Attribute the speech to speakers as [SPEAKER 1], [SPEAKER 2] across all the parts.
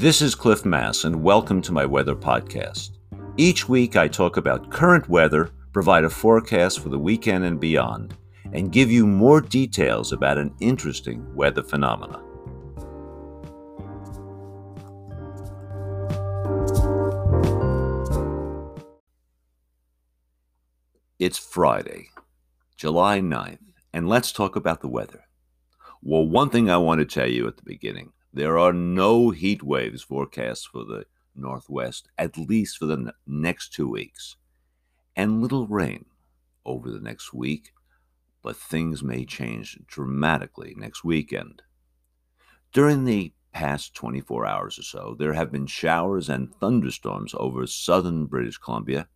[SPEAKER 1] This is Cliff Mass, and welcome to my weather podcast. Each week, I talk about current weather, provide a forecast for the weekend and beyond, and give you more details about an interesting weather phenomena. It's Friday, July 9th, and let's talk about the weather. Well, one thing I want to tell you at the beginning there are no heat waves forecast for the Northwest, at least for the next two weeks, and little rain over the next week, but things may change dramatically next weekend. During the past 24 hours or so, there have been showers and thunderstorms over southern British Columbia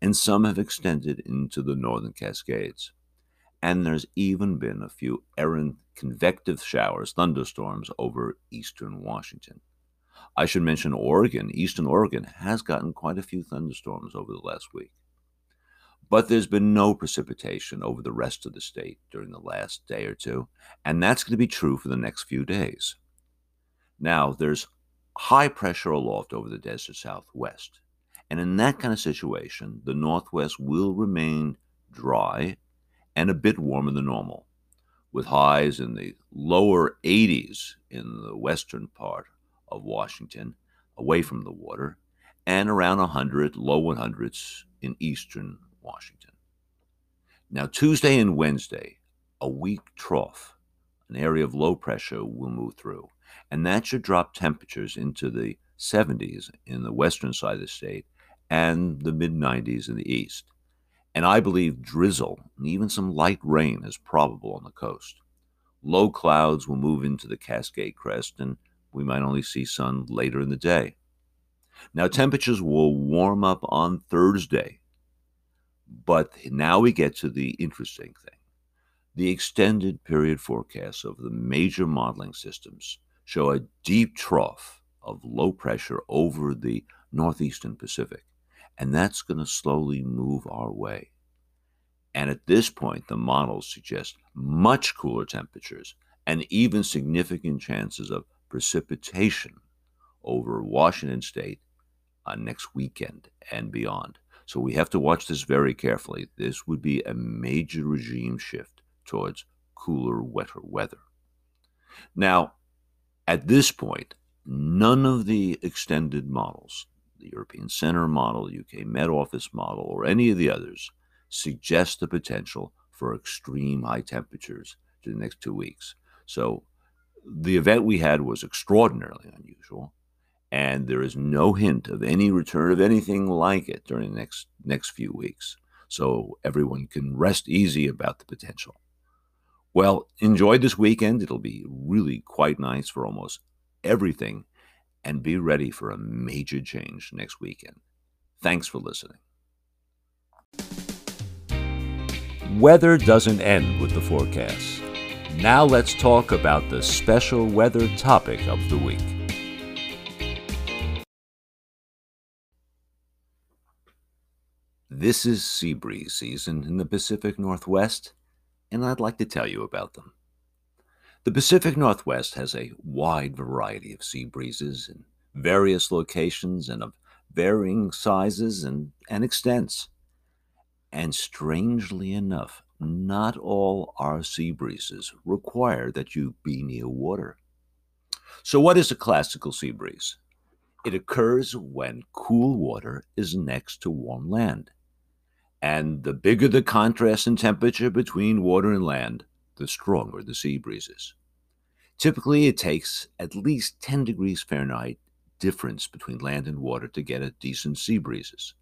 [SPEAKER 1] and some have extended into the northern Cascades. And there's even been a few errant convective showers, thunderstorms over eastern Washington. I should mention Oregon, eastern Oregon, has gotten quite a few thunderstorms over the last week. But there's been no precipitation over the rest of the state during the last day or two, and that's going to be true for the next few days. Now, there's high pressure aloft over the desert southwest, and in that kind of situation, the Northwest will remain dry and a bit warmer than normal, with highs in the lower 80s in the western part of Washington, away from the water, and around 100, low 100s in eastern Washington. Now, Tuesday and Wednesday, a weak trough, an area of low pressure, will move through, and that should drop temperatures into the 70s in the western side of the state and the mid 90s in the east. And I believe drizzle and even some light rain is probable on the coast. Low clouds will move into the Cascade Crest, and we might only see sun later in the day. Now, temperatures will warm up on Thursday, but now we get to the interesting thing. The extended period forecasts of the major modeling systems show a deep trough of low pressure over the northeastern Pacific and that's going to slowly move our way. And at this point, the models suggest much cooler temperatures and even significant chances of precipitation over Washington state uh, next weekend and beyond. So we have to watch this very carefully. This would be a major regime shift towards cooler, wetter weather. Now, at this point, none of the extended models the European Center model, UK Met Office model, or any of the others suggest the potential for extreme high temperatures to the next two weeks. So the event we had was extraordinarily unusual, and there is no hint of any return of anything like it during the next next few weeks. So everyone can rest easy about the potential. Well, enjoy this weekend. It'll be really quite nice for almost everything and be ready for a major change next weekend. Thanks for listening. Weather doesn't end with the forecast. Now let's talk about the special weather topic of the week. This is sea breeze season in the Pacific Northwest, and I'd like to tell you about them. The Pacific Northwest has a wide variety of sea breezes in various locations and of varying sizes and, and extents. And strangely enough, not all our sea breezes require that you be near water. So, what is a classical sea breeze? It occurs when cool water is next to warm land. And the bigger the contrast in temperature between water and land, the stronger the sea breezes. Typically, it takes at least 10 degrees Fahrenheit difference between land and water to get a decent sea breezes.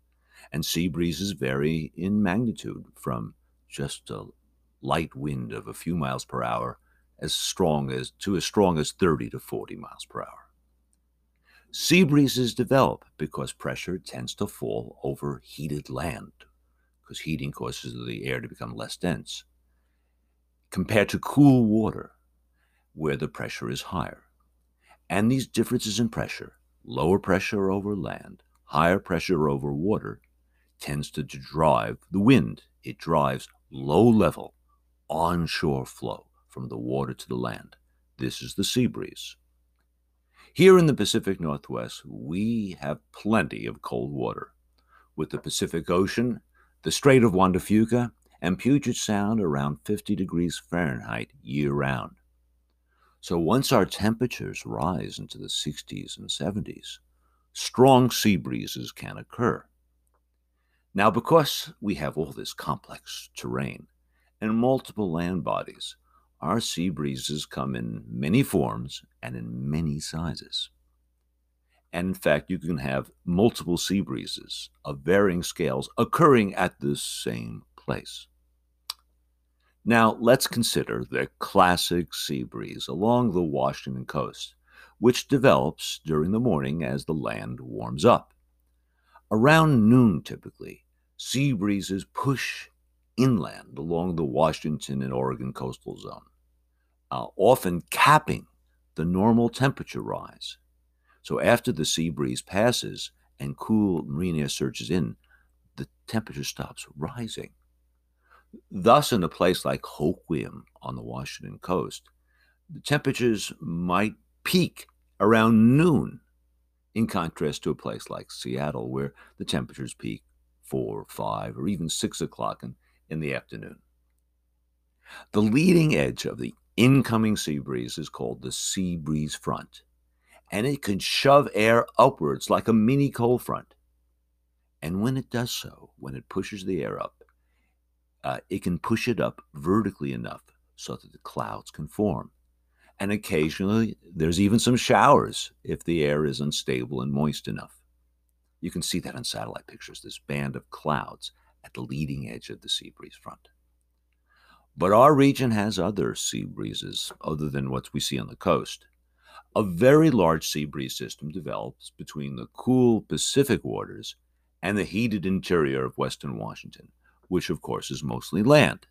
[SPEAKER 1] And sea breezes vary in magnitude from just a light wind of a few miles per hour as strong as to as strong as 30 to 40 miles per hour. Sea breezes develop because pressure tends to fall over heated land, because heating causes the air to become less dense compared to cool water, where the pressure is higher. And these differences in pressure, lower pressure over land, higher pressure over water, tends to drive the wind. It drives low level, onshore flow from the water to the land. This is the sea breeze. Here in the Pacific Northwest, we have plenty of cold water, with the Pacific Ocean, the Strait of Juan de Fuca, and Puget Sound around 50 degrees Fahrenheit year round. So once our temperatures rise into the 60s and 70s, strong sea breezes can occur. Now, because we have all this complex terrain and multiple land bodies, our sea breezes come in many forms and in many sizes. And in fact, you can have multiple sea breezes of varying scales occurring at the same place. Now, let's consider the classic sea breeze along the Washington coast, which develops during the morning as the land warms up. Around noon, typically, sea breezes push inland along the Washington and Oregon coastal zone, uh, often capping the normal temperature rise. So, after the sea breeze passes and cool marine air surges in, the temperature stops rising. Thus, in a place like Hoquiam on the Washington coast, the temperatures might peak around noon, in contrast to a place like Seattle, where the temperatures peak four, five, or even six o'clock in, in the afternoon. The leading edge of the incoming sea breeze is called the sea breeze front, and it can shove air upwards like a mini cold front. And when it does so, when it pushes the air up, uh, it can push it up vertically enough so that the clouds can form. And occasionally, there's even some showers if the air is unstable and moist enough. You can see that on satellite pictures, this band of clouds at the leading edge of the sea breeze front. But our region has other sea breezes other than what we see on the coast. A very large sea breeze system develops between the cool Pacific waters and the heated interior of western Washington which of course is mostly land.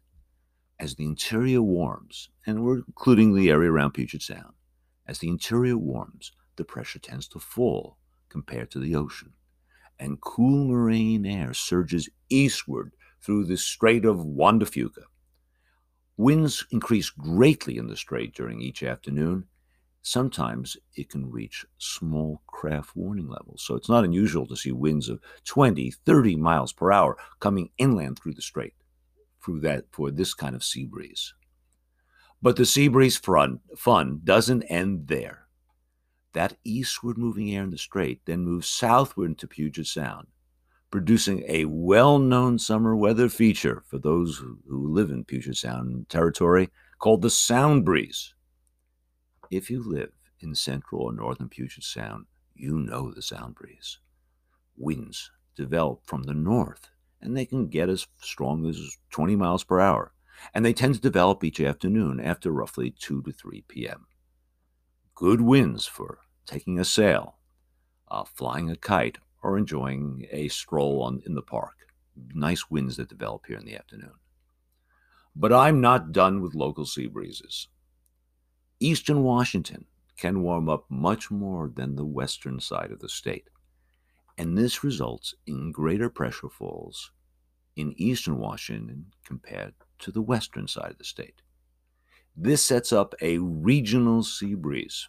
[SPEAKER 1] As the interior warms, and we're including the area around Puget Sound, as the interior warms, the pressure tends to fall compared to the ocean, and cool marine air surges eastward through the Strait of Juan de Fuca. Winds increase greatly in the strait during each afternoon, sometimes it can reach small craft warning levels. So it's not unusual to see winds of 20, 30 miles per hour coming inland through the strait through that for this kind of sea breeze. But the sea breeze front, fun doesn't end there. That eastward moving air in the strait then moves southward into Puget Sound, producing a well known summer weather feature for those who live in Puget Sound territory called the Sound Breeze. If you live in central or northern Puget Sound, you know the sound breeze. Winds develop from the north, and they can get as strong as 20 miles per hour, and they tend to develop each afternoon after roughly 2 to 3 p.m. Good winds for taking a sail, uh, flying a kite, or enjoying a stroll on, in the park. Nice winds that develop here in the afternoon. But I'm not done with local sea breezes. Eastern Washington can warm up much more than the western side of the state. And this results in greater pressure falls in eastern Washington compared to the western side of the state. This sets up a regional sea breeze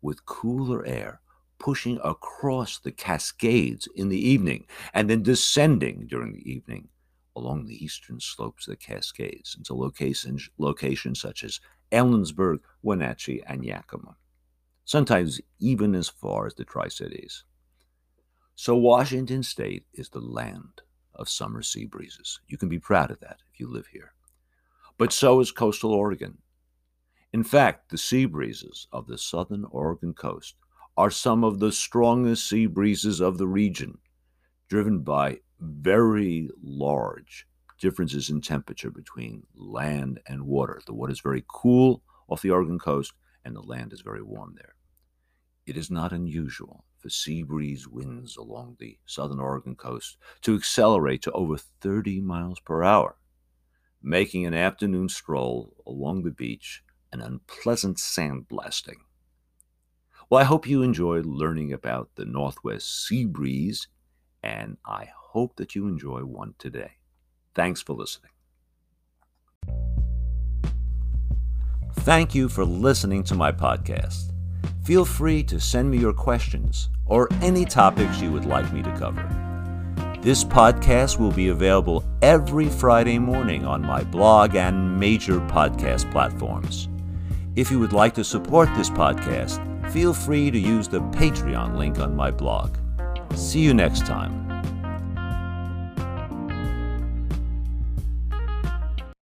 [SPEAKER 1] with cooler air pushing across the Cascades in the evening and then descending during the evening along the eastern slopes of the Cascades into locations, locations such as Ellensburg, Wenatchee, and Yakima, sometimes even as far as the Tri Cities. So, Washington State is the land of summer sea breezes. You can be proud of that if you live here. But so is coastal Oregon. In fact, the sea breezes of the southern Oregon coast are some of the strongest sea breezes of the region, driven by very large differences in temperature between land and water. The water is very cool off the Oregon coast, and the land is very warm there. It is not unusual for sea breeze winds along the southern Oregon coast to accelerate to over 30 miles per hour, making an afternoon stroll along the beach an unpleasant sandblasting. Well, I hope you enjoyed learning about the Northwest sea breeze, and I hope that you enjoy one today. Thanks for listening. Thank you for listening to my podcast. Feel free to send me your questions or any topics you would like me to cover. This podcast will be available every Friday morning on my blog and major podcast platforms. If you would like to support this podcast, feel free to use the Patreon link on my blog. See you next time.